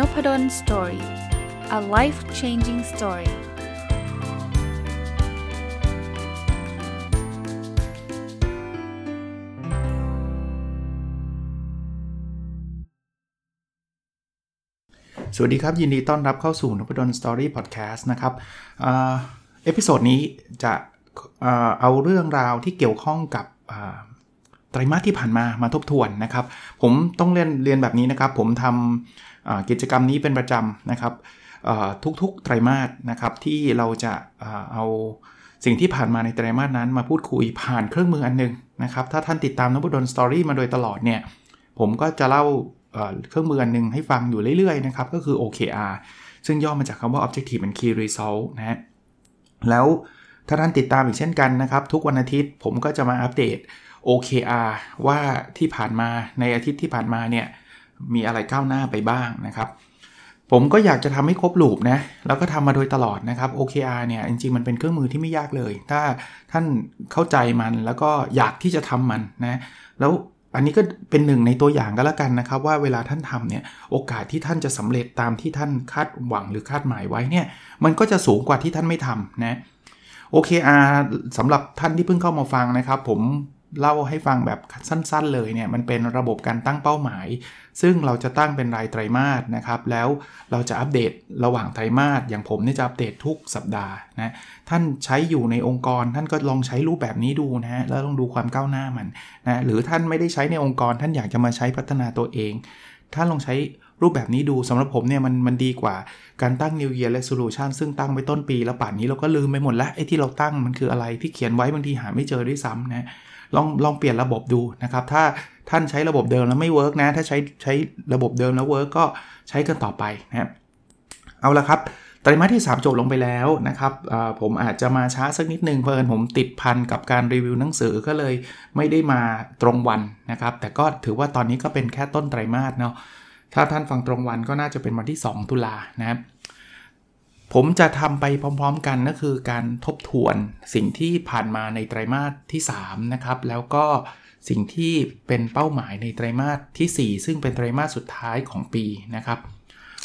นพด ล story a life changing story สวัสดีครับ ยินดีต้อนรับเข้าสู่นพดล story podcast นะครับ episode นี้จะเอาเรื่องราวที่เกี่ยวข้องกับไตรมาสที่ผ่านมามาทบทวนนะครับ ผมต้องเรียนเรียนแบบนี้นะครับ ผมทำ กิจกรรมนี้เป็นประจำนะครับทุกๆไตรมาสนะครับที่เราจะเอาสิ่งที่ผ่านมาในไตรมาสนั้นมาพูดคุยผ่านเครื่องมืออันนึงนะครับถ้าท่านติดตามนบุดลสตอรี่มาโดยตลอดเนี่ยผมก็จะเล่าเครื่องมืออันนึงให้ฟังอยู่เรื่อยๆนะครับก็คือ OKR ซึ่งย่อมาจากคำว่า Objective and Key Result นะฮะแล้วถ้าท่านติดตามอีกเช่นกันนะครับ ทุกวันอาทิตย์ผมก็จะมาอัปเดต OKR ว่าที่ผ่านมาในอาทิตย์ที่ผ่านมาเนี่ย มีอะไรก้าวหน้าไปบ้างนะครับ ผมก็อยากจะทำให้ครบลูปนะ แล้วก็ทำมาโดยตลอดนะครับ OKR เนี่ย จริงๆ มันเป็นเครื่องมือที่ไม่ยากเลย ถ้าท่านเข้าใจมันแล้วก็อยากที่จะทำมันนะ แล้วอันนี้ก็เป็นหนึ่งในตัวอย่างก็แล้วกันนะครับ ว่าเวลาท่านทำเนี่ยโอกาสที่ท่านจะสำเร็จตามที่ท่านคาดหวังหรือคาดหมายไว้เนี่ยมันก็จะสูงกว่าที่ท่านไม่ทำนะ OKR สำหรับท่านที่เพิ่งเข้ามาฟังนะครับ ผม เล่าให้ฟังแบบสั้นๆเลยเนี่ยมันเป็นระบบการตั้งเป้าหมาย ซึ่งเราจะตั้งเป็นรายไตรมาสนะครับแล้วเราจะอัปเดตระหว่างไตรมาสอย่างผมนี่จะอัปเดตทุกสัปดาห์นะท่านใช้อยู่ในองค์กร ท่านก็ลองใช้รูปแบบนี้ดูนะฮะแล้วลองดูความก้าวหน้ามันนะหรือท่านไม่ได้ใช้ในองค์กร ท่านอยากจะมาใช้พัฒนาตัวเองท่านลองใช้รูปแบบนี้ดูสำหรับผมเนี่ยมันมันดีกว่าการตั้ง New Year Resolution ซึ่งตั้งไปต้นปี แล้วป่านนี้เราก็ลืมไปหมดแล้วไอ้ที่เราตั้งมันคืออะไรที่เขียนไว้บางทีหาไม่เจอด้วยซ้ำนะ ลองลองเปลี่ยนระบบดูนะครับ ถ้าท่านใช้ระบบเดิมแล้วไม่ work นะ ถ้าใช้ใช้ระบบเดิมแล้ว work ก็ใช้กันต่อไปนะครับเอาละครับไตรมาสที่ 3 จบลงไปแล้วนะครับผมอาจจะมาช้าสักนิดนึงเผอิญผมติดพันกับการรีวิวหนังสือก็เลยไม่ได้มาตรงวันนะครับ แต่ก็ถือว่าตอนนี้ก็เป็นแค่ต้นไตรมาสเนาะถ้าท่านฟังตรงวันก็น่าจะเป็นวันที่ 2 ตุลานะครับ ผมจะทำไปพร้อมๆกันก็คือการทบทวนสิ่งที่ผ่านมาในไตรมาสที่ 3 นะครับ แล้วก็สิ่งที่เป็นเป้าหมายในไตรมาสที่ 4 ซึ่งเป็นไตรมาสสุดท้ายของปีนะครับ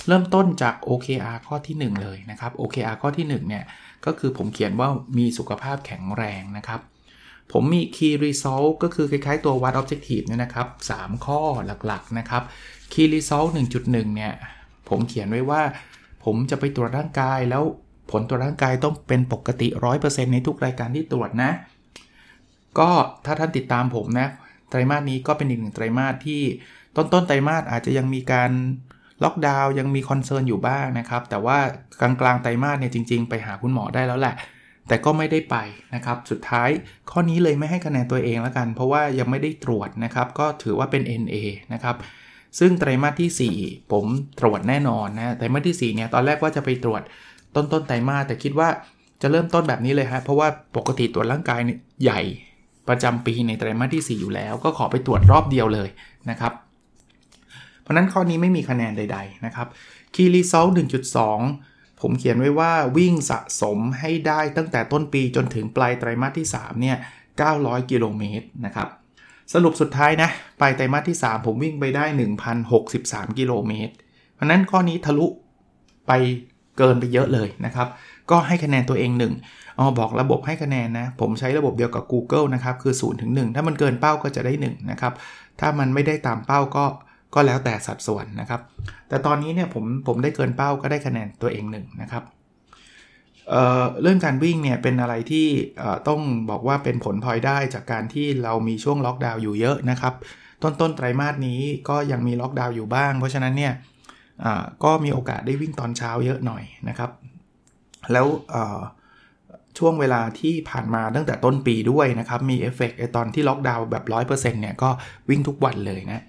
เริ่มต้นจาก OKR ข้อที่ 1 เลยนะครับ OKR ข้อที่ 1 เนี่ย ก็คือผมเขียนว่ามีสุขภาพแข็งแรงนะครับ ผมมี Key Result ก็คือคล้ายๆตัววัด Objective เนี่ยนะครับ 3 ข้อหลักๆนะครับ Key Result 1.1 เนี่ย ผมเขียนไว้ว่า ผมจะไปตรวจร่างกาย แล้วผลตรวจร่างกายต้องเป็นปกติ 100%ในทุกรายการที่ตรวจนะ ก็ถ้าท่านติดตามผมนะ ไตรมาสนี้ก็เป็นอีกหนึ่งไตรมาสที่ต้นต้นไตรมาสอาจจะยังมีการล็อกดาวน์ยังมี concern อยู่บ้างนะครับ แต่ว่ากลางกลางไตรมาสเนี่ยจริง ๆ ไปหาคุณหมอได้แล้วแหละ แต่ก็ไม่ได้ไปนะครับ สุดท้ายข้อนี้เลยไม่ให้คะแนนตัวเองแล้วกัน เพราะว่ายังไม่ได้ตรวจนะครับ ก็ถือว่าเป็น NA นะครับ ซึ่งไตรมาสที่ 4 ผมตรวจแน่นอนนะไตรมาสที่4เนี่ยตอนแรกว่าจะไปตรวจต้นต้นไตรมาสแต่คิดว่าจะเริ่มต้นแบบนี้เลยฮะเพราะว่าปกติตรวจร่างกายใหญ่ประจำปีในไตรมาสที่ 4 อยู่แล้ว ก็ขอไปตรวจรอบเดียวเลยนะครับ เพราะนั้นข้อนี้ไม่มีคะแนนใด ๆ นะครับคีรีซอล1.2 ผมเขียนไว้ว่าวิ่งสะสมให้ได้ตั้งแต่ต้นปีจนถึงปลายไตรมาสที่ 3 เนี่ย 900 กิโลเมตรนะครับ สรุปสุดท้ายนะไปไตรมาสที่ 3 ผมวิ่งไปได้ 1,063 กิโลเมตรเพราะนั้นข้อนี้ทะลุไปเกินไปเยอะเลยนะครับ ก็ให้คะแนนตัวเอง1อ๋อบอกระบบให้คะแนนนะ ผมใช้ระบบเดียวกับ Google นะครับคือ0ถึง1ถ้ามันเกินเป้าก็จะได้1นะครับถ้ามันไม่ได้ตามเป้าก็ก็แล้วแต่สัดส่วนนะครับ แต่ตอนนี้เนี่ยผมผมได้เกินเป้าก็ได้คะแนนตัวเอง1นะครับ เรื่องการวิ่งเนี่ยเป็นอะไรที่ต้องบอกว่าเป็นผลพลอยได้จากการที่เรามีช่วงล็อกดาวน์อยู่เยอะนะครับ ต้นต้นไตรมาสนี้ก็ยังมีล็อกดาวน์อยู่บ้าง เพราะฉะนั้นเนี่ยก็มีโอกาสได้วิ่งตอนเช้าเยอะหน่อยนะครับ แล้วช่วงเวลาที่ผ่านมาตั้งแต่ต้นปีด้วยนะครับ มีเอฟเฟกต์ตอนที่ล็อกดาวน์แบบ 100%เนี่ยก็วิ่งทุกวันเลยนะ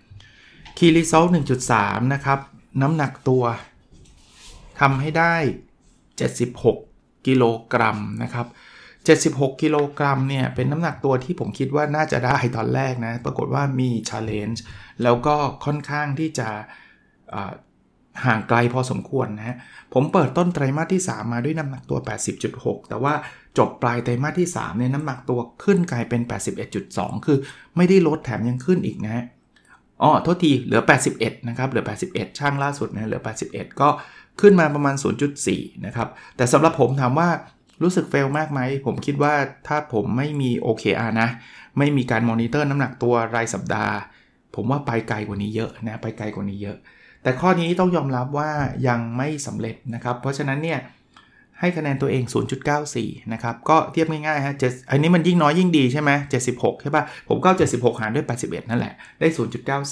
คีรีโซล1.3 นะครับ น้ำหนักตัวทำให้ได้ 76 กิโลกรัมนะครับ76กิโลกรัมเนี่ยเป็นน้ำหนักตัวที่ผมคิดว่าน่าจะได้ตอนแรกนะ ปรากฏว่ามี challenge แล้วก็ค่อนข้างที่จะห่างไกลพอสมควรนะฮะ ผมเปิดต้นไตรมาสที่ 3 มาด้วยน้ำหนักตัว 80.6 แต่ว่าจบปลายไตรมาสที่3เนี่ยน้ำหนักตัวขึ้นกลายเป็น 81.2 คือไม่ได้ลดแถมยังขึ้นอีกนะฮะอ๋อโทษทีเหลือ 81 นะครับ เหลือ 81 ช่างล่าสุดนะเหลือ 81 ก็ ขึ้นมาประมาณ 0.4 นะครับ แต่สำหรับผมถามว่ารู้สึกเฟลมากไหม ผมคิดว่าถ้าผมไม่มี OKR นะ ไม่มีการมอนิเตอร์น้ำหนักตัวรายสัปดาห์ ผมว่าไปไกลกว่านี้เยอะนะ ไปไกลกว่านี้เยอะ แต่ข้อนี้ต้องยอมรับว่ายังไม่สำเร็จนะครับ เพราะฉะนั้นเนี่ยให้คะแนนตัวเอง 0.94 นะครับ ก็เทียบง่ายๆฮะอันนี้มันยิ่งน้อยยิ่งดีใช่ไหม76 ใช่ปะ่ะ ผมก็76 หารด้วย 81 นั่นแหละ ได้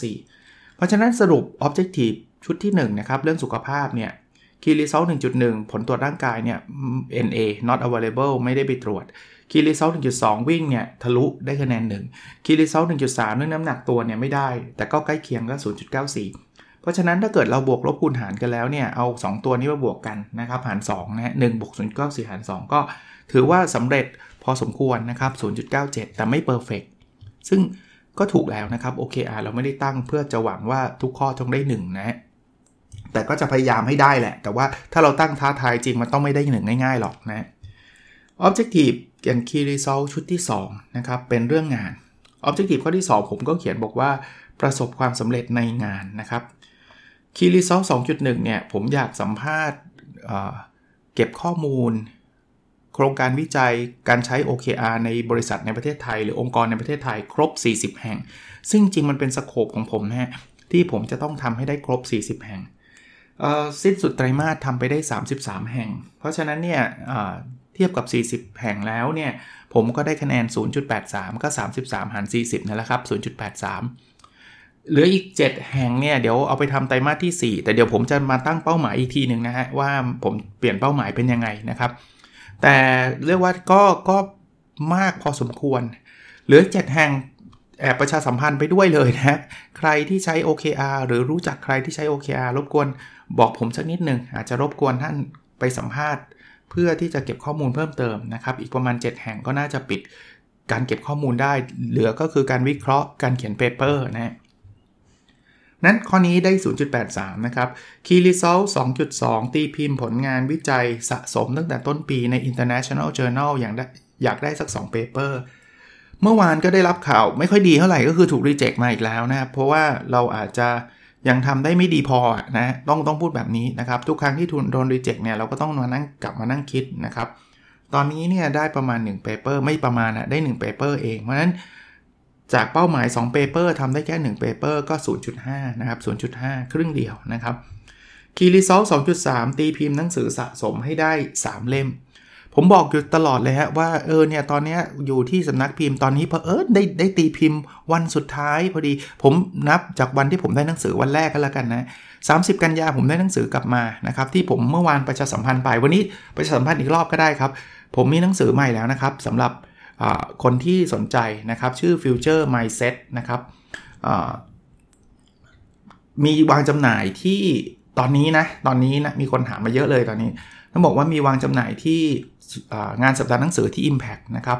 0.94 เพราะฉะนั้นสรุป Objective ชุดที่ 1 นะครับ เรื่องสุขภาพเนี่ย Key Result 1.1 ผลตรวจร่างกายเนี่ย NA not available ไม่ได้ไปตรวจ Key Result 1.2 วิ่งเนี่ย ทะลุได้คะแนน1 Key Result 1.3 เรื่องน้ำหนักตัวเนี่ยไม่ได้ แต่ก็ใกล้เคียงก็ 0.94 เพราะฉะนั้นถ้าเกิดเราบวกลบคูณหารกันแล้วเนี่ย เอา 2 ตัวนี้มาบวกกันนะครับ หาร2นะฮะ1บวก0ก็4หาร 2 ก็ถือว่าสำเร็จพอสมควรนะครับ 0.97 แต่ไม่เพอร์เฟกซึ่งก็ถูกแล้วนะครับ OKR เราไม่ได้ตั้งเพื่อจะหวังว่าทุกข้อต้องได้ 1 นะ แต่ก็จะพยายามให้ได้แหละ แต่ว่าถ้าเราตั้งท้าทายจริงมันต้องไม่ได้หนึ่งง่ายๆหรอกนะ Objective and Key Result ชุดที่2นะครับเป็นเรื่องงาน Objective ข้อที่ 2 ผมก็เขียนบอกว่าประสบความสำเร็จในงานนะครับคีรีซอล2.1 เนี่ยผมอยากสัมภาษณ์เก็บข้อมูล โครงการวิจัยการใช้ OKR ในบริษัทในประเทศไทย หรือองค์กรในประเทศไทยครบ 40 แห่ง ซึ่งจริงมันเป็นสโคปของผมนะฮะที่ผมจะต้องทำให้ได้ครบ 40 แห่ง สิ้นสุดไตรมาสทำไปได้ 33 แห่ง เพราะฉะนั้นเนี่ยเทียบกับ 40 แห่งแล้วเนี่ย ผมก็ได้คะแนน 0.83 ก็ 33 หาร 40 นั่นแหละครับ 0.83 เหลืออีก 7 แห่งเนี่ย เดี๋ยวเอาไปทำไตรมาสที่ 4 แต่เดี๋ยวผมจะมาตั้งเป้าหมายอีกทีหนึ่งนะฮะ ว่าผมเปลี่ยนเป้าหมายเป็นยังไงนะครับ แต่เรียกว่าก็ก็มากพอสมควร เหลือ 7 แห่งแอบประชาสัมพันธ์ไปด้วยเลยนะใครที่ใช้ OKR หรือรู้จักใครที่ใช้ OKR รบกวนบอกผมสักนิดหนึ่งอาจจะรบกวนท่านไปสัมภาษณ์ เพื่อที่จะเก็บข้อมูลเพิ่มเติมนะครับ อีกประมาณ 7 แห่งก็น่าจะปิดการเก็บข้อมูลได้ เหลือก็คือการวิเคราะห์การเขียน paper นะนั้นข้อนี้ได้ 0.83 นะครับ Key Result 2.2 ตีพิมพ์ผลงานวิจัยสะสมตั้งแต่ต้นปีใน International Journal อย่างได้อยากได้สัก2 paper เมื่อวานก็ได้รับข่าวไม่ค่อยดีเท่าไหร่ก็คือถูก reject มาอีกแล้วนะครับเพราะว่าเราอาจจะยังทำได้ไม่ดีพอนะต้องต้องพูดแบบนี้นะครับ ทุกครั้งที่ทุนโดน reject เนี่ยเราก็ต้องมานั่งกลับมานั่งคิดนะครับ ตอนนี้เนี่ยได้ประมาณ1 paper ไม่ประมาณอะได้1 paper เองเพราะฉะนั้นจากเป้าหมาย2 paper ทำได้แค่1 paper ก็ 0.5 นะครับ 0.5 ครึ่งเดียวนะครับ Key Result 2.3 ตีพิมพ์หนังสือสะสมให้ได้ 3 เล่ม ผมบอกอยู่ตลอดเลยฮะว่าเออเนี่ยตอนนี้อยู่ที่สำนักพิมพ์ตอนนี้เพอเออได้ได้ตีพิมพ์วันสุดท้ายพอดี ผมนับจากวันที่ผมได้หนังสือวันแรกก็แล้วกันนะ30 กันยาผมได้หนังสือกลับมานะครับที่ผมเมื่อวานประชาสัมพันธ์ไปวันนี้ประชาสัมพันธ์อีกรอบก็ได้ครับ ผมมีหนังสือใหม่แล้วนะครับสำหรับคนที่สนใจนะครับชื่อ Future Mindset นะครับมีวางจำหน่ายที่ ตอนนี้นะตอนนี้นะมีคนถามมาเยอะเลยตอนนี้ต้องบอกว่ามีวางจำหน่ายที่งานสัปดาห์หนังสือที่ Impact นะครับ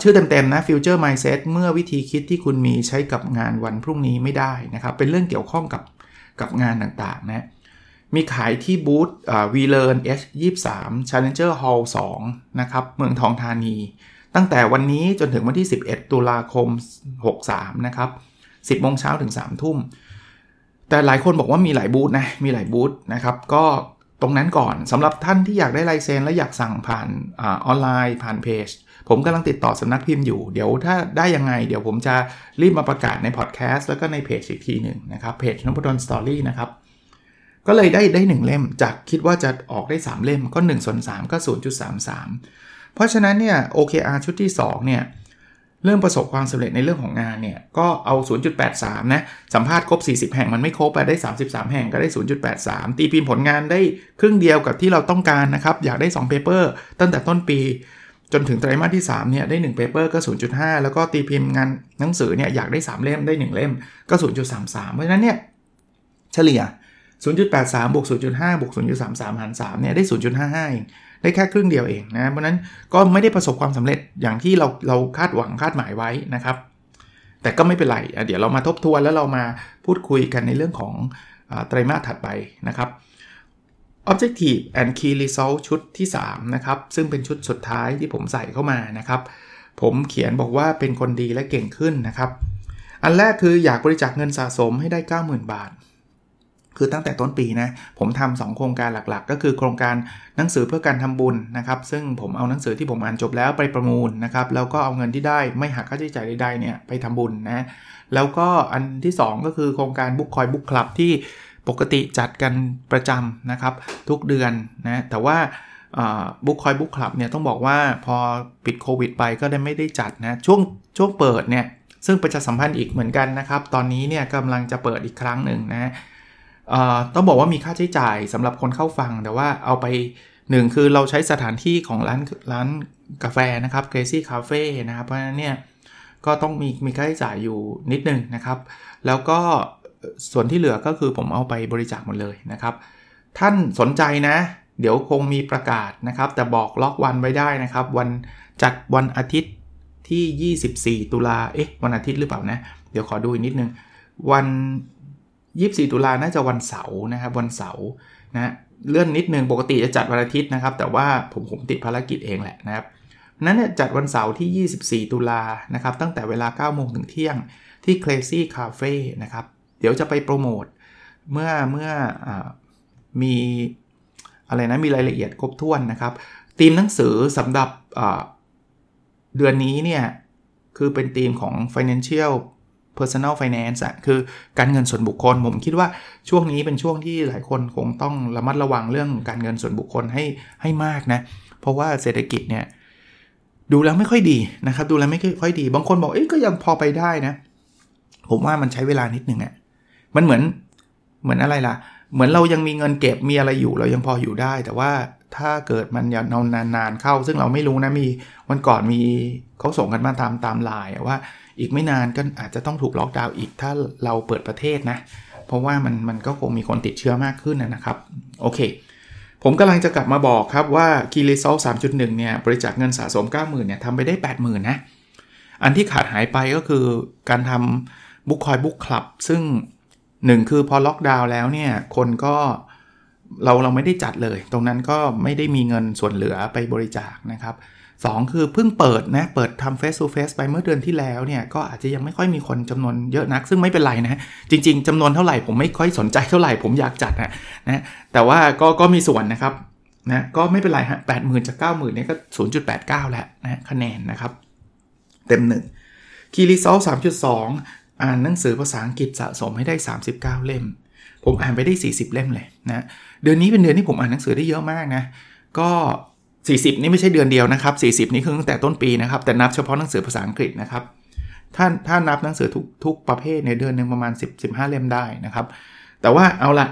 ชื่อเต็มๆนะ Future Mindset เมื่อวิธีคิดที่คุณมีใช้กับงานวันพรุ่งนี้ไม่ได้นะครับ เป็นเรื่องเกี่ยวข้องกับกับงานต่างๆนะมีขายที่บูธ VLearn H23 Challenger Hall 2นะครับเมืองทองธานี ตั้งแต่วันนี้จนถึงวันที่ 11 ตุลาคม 63 นะครับ 10โมงเช้าถึง 3 ทุ่ม แต่หลายคนบอกว่ามีหลายบูธนะ มีหลายบูธนะครับ ก็ตรงนั้นก่อนสำหรับท่านที่อยากได้ลายเซ็นและอยากสั่งผ่านออนไลน์ผ่านเพจ ผมกำลังติดต่อสำนักพิมพ์อยู่ เดี๋ยวถ้าได้ยังไง เดี๋ยวผมจะรีบมาประกาศในพอดแคสต์แล้วก็ในเพจอีกทีหนึ่งนะครับเพจนพดลสตอรี่นะครับ ก็เลยได้ได้ 1 เล่ม จากคิดว่าจะออกได้ 3 เล่มก็1ส่วน3ก็ 0.33 เพราะฉะนั้นเนี่ย OKR ชุดที่ 2 เนี่ย เรื่องประสบความสำเร็จในเรื่องของงานเนี่ย ก็เอา 0.83 นะ สัมภาษณ์ครบ 40 แห่งมันไม่ครบไปได้ 33 แห่งก็ได้ 0.83 ตีพิมพ์ผลงานได้ครึ่งเดียวกับที่เราต้องการนะครับ อยากได้2 paper ตั้งแต่ต้นปี จนถึงไตรมาสที่ 3 เนี่ย ได้ 1 paper ก็ 0.5 แล้วก็ตีพิมพ์งานหนังสือเนี่ยอยากได้ 3 เล่มได้ 1 เล่มก็ 0.33 เพราะฉะนั้นเนี่ยเฉลี่ย 0.83บวก0.5บวก0.33หาร3เนี่ยได้ 0.55เองได้แค่ครึ่งเดียวเองนะเพราะนั้นก็ไม่ได้ประสบความสำเร็จอย่างที่เราเราคาดหวังคาดหมายไว้นะครับ แต่ก็ไม่เป็นไร เดี๋ยวเรามาทบทวนแล้วเรามาพูดคุยกันในเรื่องของไตรมาสถัดไปนะครับ Objective and Key Result ชุดที่ 3 นะครับ ซึ่งเป็นชุดสุดท้ายที่ผมใส่เข้ามานะครับ ผมเขียนบอกว่าเป็นคนดีและเก่งขึ้นนะครับ อันแรกคืออยากบริจาคเงินสะสมให้ได้ 90,000 บาท คือตั้งแต่ต้นปีนะ ผมทำสองโครงการหลักๆ ก็คือโครงการหนังสือเพื่อการทำบุญนะครับ ซึ่งผมเอาหนังสือที่ผมอ่านจบแล้วไปประมูลนะครับ แล้วก็เอาเงินที่ได้ไม่หักค่าใช้จ่ายใดๆเนี่ยไปทำบุญนะ แล้วก็อันที่ 2 ก็คือโครงการบุ๊กคอยบุ๊กคลับที่ปกติจัดกันประจำนะครับทุกเดือนนะ แต่ว่าบุ๊กคอยบุ๊กคลับเนี่ยต้องบอกว่าพอปิดโควิดไปก็ได้ไม่ได้จัดนะ ช่วงช่วงเปิดเนี่ยซึ่งประชาสัมพันธ์อีกเหมือนกันนะครับ ตอนนี้เนี่ยกำลังจะเปิดอีกครั้งหนึ่งนะ ต้องบอกว่ามีค่าใช้จ่ายสำหรับคนเข้าฟัง แต่ว่าเอาไปหนึ่งคือเราใช้สถานที่ของร้านร้านกาแฟนะครับ Crazy Cafe นะครับ เพราะฉะนั้นเนี่ยก็ต้องมีมีค่าใช้จ่ายอยู่นิดนึงนะครับ แล้วก็ส่วนที่เหลือก็คือผมเอาไปบริจาคหมดเลยนะครับ ท่านสนใจนะ เดี๋ยวคงมีประกาศนะครับ แต่บอกล็อกวันไว้ได้นะครับ วันจัดวันอาทิตย์ที่ 24 ตุลาเอ๊ะวันอาทิตย์หรือเปล่านะ เดี๋ยวขอดูอีกนิดนึง วัน 24 ตุลาน่าจะวันเสาร์นะครับวันเสาร์นะเลื่อนนิดนึงปกติจะจัดวันอาทิตย์นะครับ แต่ว่าผมผมติดภารกิจเองแหละนะครับนั้นเนี่ยจัดวันเสาร์ที่ 24 ตุลานะครับ ตั้งแต่เวลา9โมงถึงเที่ยงที่ Crazy Cafe นะครับ เดี๋ยวจะไปโปรโมทเมื่อเมื่ออมีอะไรนะ มีรายละเอียดครบถ้วนนะครับทีมหนังสือสำหรับเดือนนี้เนี่ย คือเป็นทีมของ financial personal finance อะคือการเงินส่วนบุคคล ผมคิดว่าช่วงนี้เป็นช่วงที่หลายคนคงต้องระมัดระวังเรื่องการเงินส่วนบุคคลให้ให้มากนะ เพราะว่าเศรษฐกิจเนี่ยดูแล้วไม่ค่อยดีนะครับ ดูแล้วไม่ค่อยดี บางคนบอกเอ้ยก็ยังพอไปได้นะ ผมว่ามันใช้เวลานิดนึงอะ่ะมันเหมือนเหมือนอะไรล่ะ เหมือนเรายังมีเงินเก็บมีอะไรอยู่เรายังพออยู่ได้ แต่ว่า ถ้าเกิดมันยาวนานๆเข้า ซึ่งเราไม่รู้นะมีวันก่อนมีเขาส่งกันมาตามตามไลน์ว่าอีกไม่นานก็อาจจะต้องถูกล็อกดาวน์อีกถ้าเราเปิดประเทศนะ เพราะว่ามันมันก็คงมีคนติดเชื้อมากขึ้นนะครับ โอเค ผมกำลังจะกลับมาบอกครับว่า Key Result 3.1 เนี่ย บริจาคเงินสะสม 90,000 เนี่ยทำไปได้ 80,000 นะ อันที่ขาดหายไปก็คือการทำบุ๊กคอยบุ๊กคลับซึ่ง 1 คือพอล็อกดาวน์แล้วเนี่ย คนก็ เราเราไม่ได้จัดเลย ตรงนั้นก็ไม่ได้มีเงินส่วนเหลือไปบริจาคนะครับ2คือเพิ่งเปิดนะ เปิดทำ face to face ไปเมื่อเดือนที่แล้วเนี่ย ก็อาจจะยังไม่ค่อยมีคนจำนวนเยอะนัก ซึ่งไม่เป็นไรนะ จริง ๆจำนวนเท่าไหร่ผมไม่ค่อยสนใจเท่าไหร่ผมอยากจัดนะนะแต่ว่าก็ก็มีส่วนนะครับนะก็ไม่เป็นไรฮะแปดหมื่นจากเก้าหมื่นเนี่ยก็ศูนย์จุดแปดเก้าแล้วนะคะแนนนะครับ เต็มหนึ่งคีรีซอลสามจุดสองอ่านหนังสือภาษาอังกฤษสะสมให้ได้ 39 เล่ม ผมอ่านไปได้ 40 เล่มเลยนะ เดือนนี้เป็นเดือนที่ผมอ่านหนังสือได้เยอะมากนะ ก็ 40 นี่ไม่ใช่เดือนเดียวนะครับ 40 นี่คือตั้งแต่ต้นปีนะครับ แต่นับเฉพาะหนังสือภาษาอังกฤษนะครับ ถ้าถ้านับหนังสือทุกทุกประเภทในเดือนหนึ่งประมาณ 10 15 เล่มได้นะครับ แต่ว่าเอาละ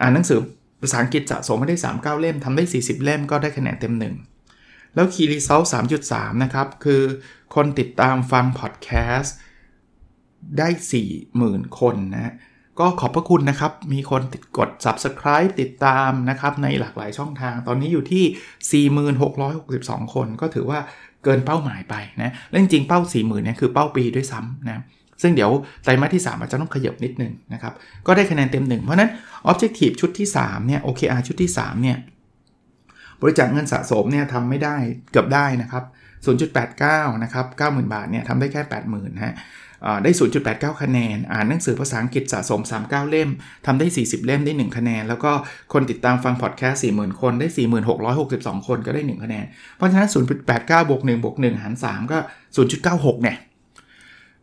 อ่านหนังสือภาษาอังกฤษสะสมไม่ได้ 39 เล่มทำได้ 40 เล่มก็ได้คะแนนเต็มหนึ่งแล้วคีรีเซล3.3 นะครับ คือคนติดตามฟังพอดแคสต์ได้ 40,000 คนนะ ก็ขอบพระคุณนะครับ มีคนติดกด subscribe ติดตามนะครับ ในหลากหลายช่องทาง ตอนนี้อยู่ที่ 4662 คน ก็ถือว่าเกินเป้าหมายไปนะและจริงๆ เป้า 40,000เนี่ยคือเป้าปีด้วยซ้ำนะซึ่งเดี๋ยวไตรมาสที่ 3 อาจจะต้องขยับนิดนึงนะครับ ก็ได้คะแนนเต็มหนึ่งเพราะนั้น Objective ชุดที่ 3 เนี่ย OKR ชุดที่ 3 เนี่ย บริจาคเงินสะสมเนี่ยทำไม่ได้เกือบได้นะครับ 0.89 นะครับ 90,000 บาทเนี่ยทำได้แค่ 80,000นะฮะ ได้ 0.89 คะแนน อ่านหนังสือภาษาอังกฤษสะสม 39 เล่มทำได้ 40 เล่มได้ 1 คะแนน แล้วก็คนติดตามฟังพอดแคสต์ 40,000 คนได้ 4662 คนก็ได้ 1 คะแนน เพราะฉะนั้น 0.89 บวก 1 บวก 1 หาร 3 ก็ 0.96 เนี่ย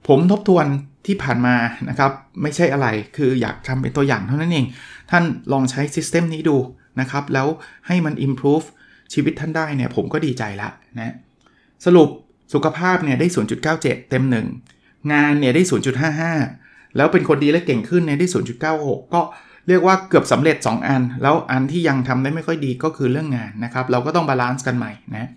ผมทบทวนที่ผ่านมานะครับ ไม่ใช่อะไร คืออยากทำเป็นตัวอย่างเท่านั้นเอง ท่านลองใช้ซิสเต็มนี้ดูนะครับ แล้วให้มัน improve ชีวิตท่านได้เนี่ย ผมก็ดีใจละนะ สรุปสุขภาพเนี่ยได้ 0.97 เต็ม 1 งานเนี่ยได้ 0.55 แล้วเป็นคนดีและเก่งขึ้นเนี่ยได้ 0.96 ก็เรียกว่าเกือบสำเร็จ 2 อัน แล้วอันที่ยังทำได้ไม่ค่อยดีก็คือเรื่องงานนะครับ เราก็ต้อง balance กันใหม่นะ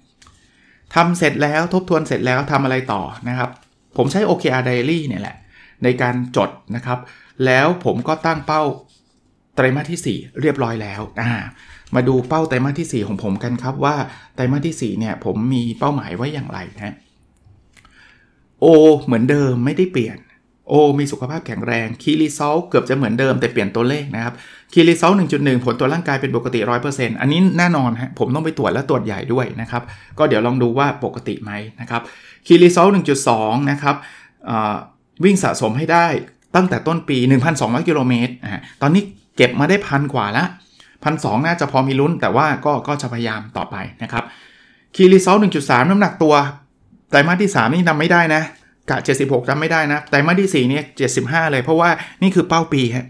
ทำเสร็จแล้วทบทวนเสร็จแล้วทำอะไรต่อนะครับ ผมใช้ OKR Diary เนี่ยแหละ ในการจดนะครับ แล้วผมก็ตั้งเป้าไตรมาสที่ 4 เรียบร้อยแล้วอ่ามาดูเป้าไตรมาสที่ 4 ของผมกันครับว่าไตรมาสที่ 4 เนี่ยผมมีเป้าหมายไว้อย่างไรนะ O เหมือนเดิมไม่ได้เปลี่ยน O มีสุขภาพแข็งแรง Key Result เกือบจะเหมือนเดิมแต่เปลี่ยนตัวเลขนะครับ Key Result 1.1 ผลตรวจร่างกายเป็นปกติ 100%อันนี้แน่นอนฮะผมต้องไปตรวจและตรวจใหญ่ด้วยนะครับ ก็เดี๋ยวลองดูว่าปกติไหมนะครับ Key Result 1.2 นะครับวิ่งสะสมให้ได้ตั้งแต่ต้นปี 1,200 กิโลเมตรอ่าตอนนี้เก็บมาได้พันกว่าละพันสน่าจะพอมีลุ้น แต่ว่าก็ก็จะพยายามต่อไปนะครับคีรีเซล1.3 น้ำหนักตัว ไตรมาสที่ 3 นี่ทำไม่ได้นะกะ 76จำไม่ได้นะไตรมาสที่4เนี่ย75 เลย เพราะว่านี่คือเป้าปีฮะ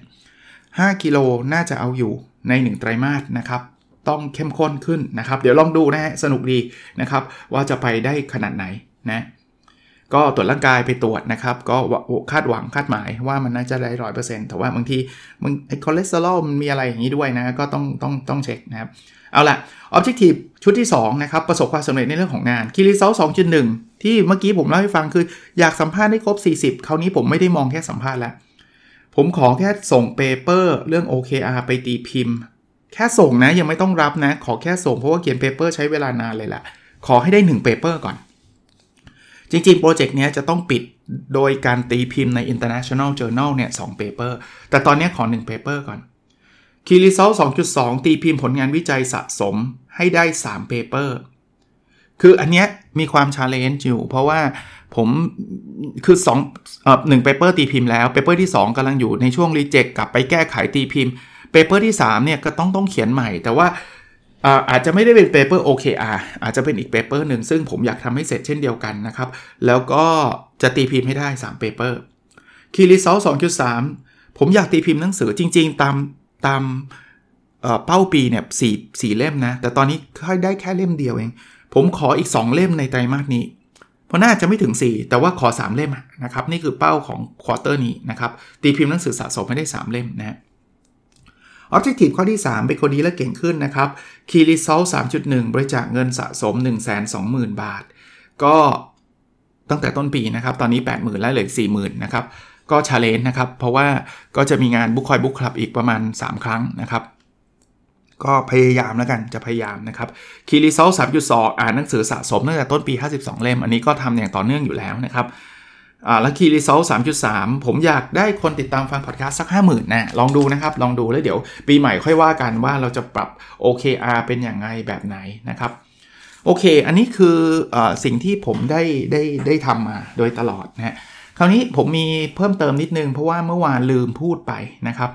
5กิโลน่าจะเอาอยู่ใน 1 ไตรมาสนะครับต้องเข้มข้นขึ้นนะครับ เดี๋ยวลองดูนะฮะสนุกดีนะครับ ว่าจะไปได้ขนาดไหนนะก็ตรวจร่างกายไปตรวจนะครับ ก็คาดหวังคาดหมายว่ามันน่าจะได้ร้อยเปอร์เซ็นต์แต่ว่าบางทีมึงไอ้คอเลสเตอรอลมันมีอะไรอย่างนี้ด้วยนะ ก็ต้องต้องต้องเช็คนะครับ เอาละ Objective ชุดที่ 2 นะครับ ประสบความสำเร็จในเรื่องของงาน Key Result 2.1 ที่เมื่อกี้ผมเล่าให้ฟังคืออยากสัมภาษณ์ให้ครบ 40 คราวนี้ผมไม่ได้มองแค่สัมภาษณ์แล้วผมขอแค่ส่ง paper เรื่อง OKR ไปตีพิมพ์ แค่ส่งนะยังไม่ต้องรับนะ ขอแค่ส่งเพราะว่าเขียน paper ใช้เวลานานเลยแหละขอให้ได้1 paper ก่อน จริงๆ โปรเจกต์นี้จะต้องปิดโดยการตีพิมพ์ใน International Journal เนี่ย 2 paper แต่ตอนนี้ขอ1 paper ก่อน Key Result 2.2 ตีพิมพ์ผลงานวิจัยสะสมให้ได้3 paper คืออันนี้มีความ challenge อยู่ เพราะว่าผมคือ2เอ่อ1 paper ตีพิมพ์แล้ว paper ที่ 2กำลังอยู่ในช่วง reject กลับไปแก้ไขตีพิมพ์paper ที่ 3 เนี่ยก็ต้องต้องเขียนใหม่ แต่ว่าอาจจะไม่ได้เป็น paper OKR อาจจะเป็นอีก paper หนึ่งซึ่งผมอยากทำให้เสร็จเช่นเดียวกันนะครับ แล้วก็จะตีพิมพ์ให้ได้3 paper Key Result 2.3ผมอยากตีพิมพ์หนังสือจริง ๆ ตามตามเป้าปีเนี่ยสี่สี่เล่มนะ แต่ตอนนี้ค่อยได้แค่เล่มเดียวเอง ผมขออีก 2 เล่มในไตรมาสนี้เพราะน่าจะไม่ถึง 4 แต่ว่าขอ 3 เล่มนะครับนี่คือเป้าของ quarter นี้นะครับตีพิมพ์หนังสือสะสมให้ได้ 3 เล่มนะ Objective ข้อที่ 3 เป็นคนดีและเก่งขึ้นนะครับ Key Result 3.1 บริจาคเงินสะสม 120,000 บาท ก็ตั้งแต่ต้นปีนะครับ ตอนนี้ 80,000 แล้วเหลือ40,000นะครับ ก็ challenge นะครับ เพราะว่าก็จะมีงาน book talk book club อีกประมาณ 3 ครั้งนะครับ ก็พยายามแล้วกันจะพยายามนะครับ Key Result สามจุดสองอ่านหนังสือสะสมตั้งแต่ต้นปี 52 เล่ม อันนี้ก็ทำอย่างต่อเนื่องอยู่แล้วนะครับอ่าแล้วคีรีโซลสามจุดสามผมอยากได้คนติดตามฟังพอดแคสต์สักห้าหมื่นนะลองดูนะครับ ลองดูแล้วเดี๋ยวปีใหม่ค่อยว่ากันว่าเราจะปรับ OKR เป็นอย่างไงแบบไหนนะครับโอเค อันนี้คืออสิ่งที่ผมได้ได้ได้ทำมาโดยตลอดนะฮะคราวนี้ผมมีเพิ่มเติมนิดนึงเพราะว่าเมื่อวานลืมพูดไปนะครับ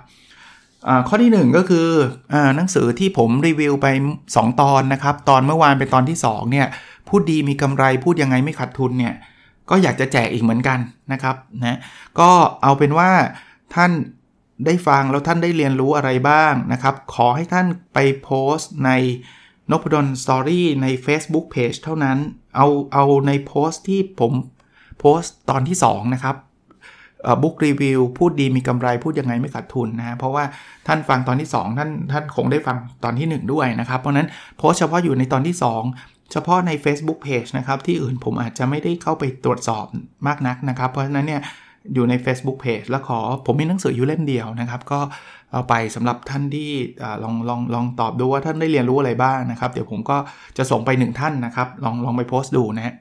ข้อที่ 1 ก็คืออหนังสือที่ผมรีวิวไป 2 ตอนนะครับ ตอนเมื่อวานเป็นตอนที่ 2 เนี่ย พูดดีมีกำไรพูดยังไงไม่ขาดทุนเนี่ย ก็อยากจะแจกอีกเหมือนกันนะครับนะก็เอาเป็นว่าท่านได้ฟังแล้วท่านได้เรียนรู้อะไรบ้างนะครับ ขอให้ท่านไปโพสต์ในนพดล Story ใน Facebook Page เท่านั้น เอาเอาในโพสต์ที่ผมโพสต์ตอนที่ 2 นะครับ book review พูดดีมีกำไรพูดยังไงไม่ขาดทุนนะฮะเพราะว่าท่านฟังตอนที่ 2 ท่านท่านคงได้ฟังตอนที่ 1 ด้วยนะครับ เพราะนั้นโพสต์เฉพาะอยู่ในตอนที่ 2 เฉพาะใน Facebook Page นะครับที่อื่นผมอาจจะไม่ได้เข้าไปตรวจสอบมากนักนะครับ เพราะฉะนั้นเนี่ยอยู่ใน Facebook Page แล้วขอผมมีหนังสืออยู่เล่มเดียวนะครับ ก็เอาไปสำหรับท่านที่ลองลองลองตอบดูว่าท่านได้เรียนรู้อะไรบ้างนะครับ เดี๋ยวผมก็จะส่งไป 1 ท่านนะครับ ลองลองไปโพสต์ดูนะฮะ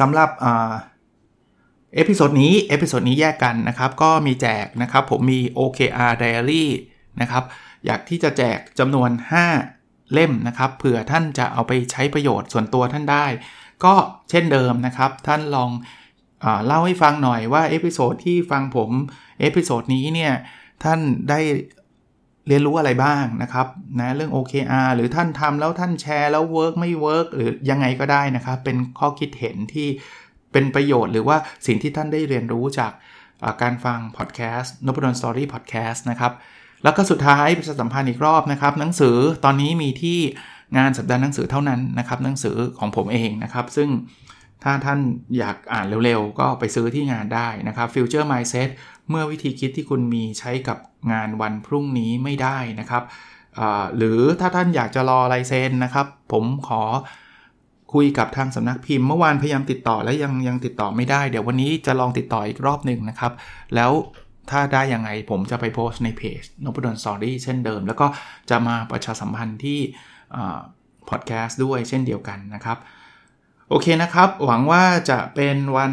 สำหรับ episode นี้ episode นี้แยกกันนะครับ ก็มีแจกนะครับ ผมมี OKR Diary นะครับ อยากที่จะแจกจำนวน 5 เล่มนะครับ เผื่อท่านจะเอาไปใช้ประโยชน์ส่วนตัวท่านได้ ก็เช่นเดิมนะครับ ท่านลองเอเล่าให้ฟังหน่อยว่า episode ที่ฟังผม episode นี้เนี่ยท่านได้เรียนรู้อะไรบ้างนะครับนะเรื่อง OKR หรือท่านทำแล้วท่านแชร์แล้ว work ไม่ work หรือยังไงก็ได้นะครับ เป็นข้อคิดเห็นที่ เป็นประโยชน์หรือว่าสิ่งที่ท่านได้เรียนรู้จากการฟังพอดแคสต์นบดอนสตอรี่พอดแคสต์นะครับ แล้วก็สุดท้ายประชาสัมพันธ์อีกรอบนะครับ หนังสือตอนนี้มีที่งานสัปดาห์หนังสือเท่านั้นนะครับ หนังสือของผมเองนะครับ ซึ่งถ้าท่านอยากอ่านเร็วๆ ก็ไปซื้อที่งานได้นะครับ Future Mindset เมื่อวิธีคิดที่คุณมีใช้กับงานวันพรุ่งนี้ไม่ได้นะครับหรือถ้าท่านอยากจะรอลายเซ็นนะครับ ผมขอ คุยกับทางสำนักพิมพ์เมื่อวานพยายามติดต่อแล้วยังยังติดต่อไม่ได้ เดี๋ยววันนี้จะลองติดต่ออีกรอบหนึ่งนะครับ แล้วถ้าได้ยังไงผมจะไปโพสในเพจนพดลสอรี่เช่นเดิม แล้วก็จะมาประชาสัมพันธ์ที่พอดแคสต์ด้วยเช่นเดียวกันนะครับ โอเคนะครับ หวังว่าจะเป็นวัน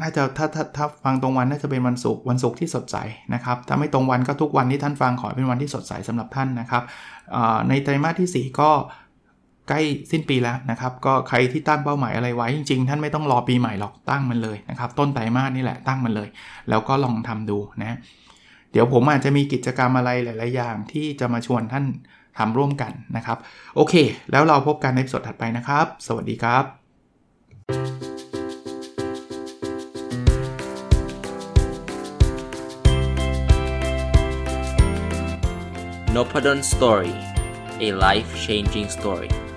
น่าจะถ้าถ้าถ้าฟังตรงวันน่าจะเป็นวันศุกร์วันศุกร์ที่สดใสนะครับถ้าไม่ตรงวันก็ทุกวันที่ท่านฟังขอเป็นวันที่สดใสสำหรับท่านนะครับในไตรมาสที่ 4 ก็ ใกล้สิ้นปีแล้วนะครับ ก็ใครที่ตั้งเป้าหมายอะไรไว้จริงๆ ท่านไม่ต้องรอปีใหม่หรอกตั้งมันเลยนะครับ ต้นไตรมาสนี่แหละตั้งมันเลย แล้วก็ลองทำดูนะ เดี๋ยวผมอาจจะมีกิจกรรมอะไรหลาย ๆ อย่างที่จะมาชวนท่านทำร่วมกันนะครับ โอเค แล้วเราพบกันในสดถัดไปนะครับ สวัสดีครับ n o p a d o n Story a life changing story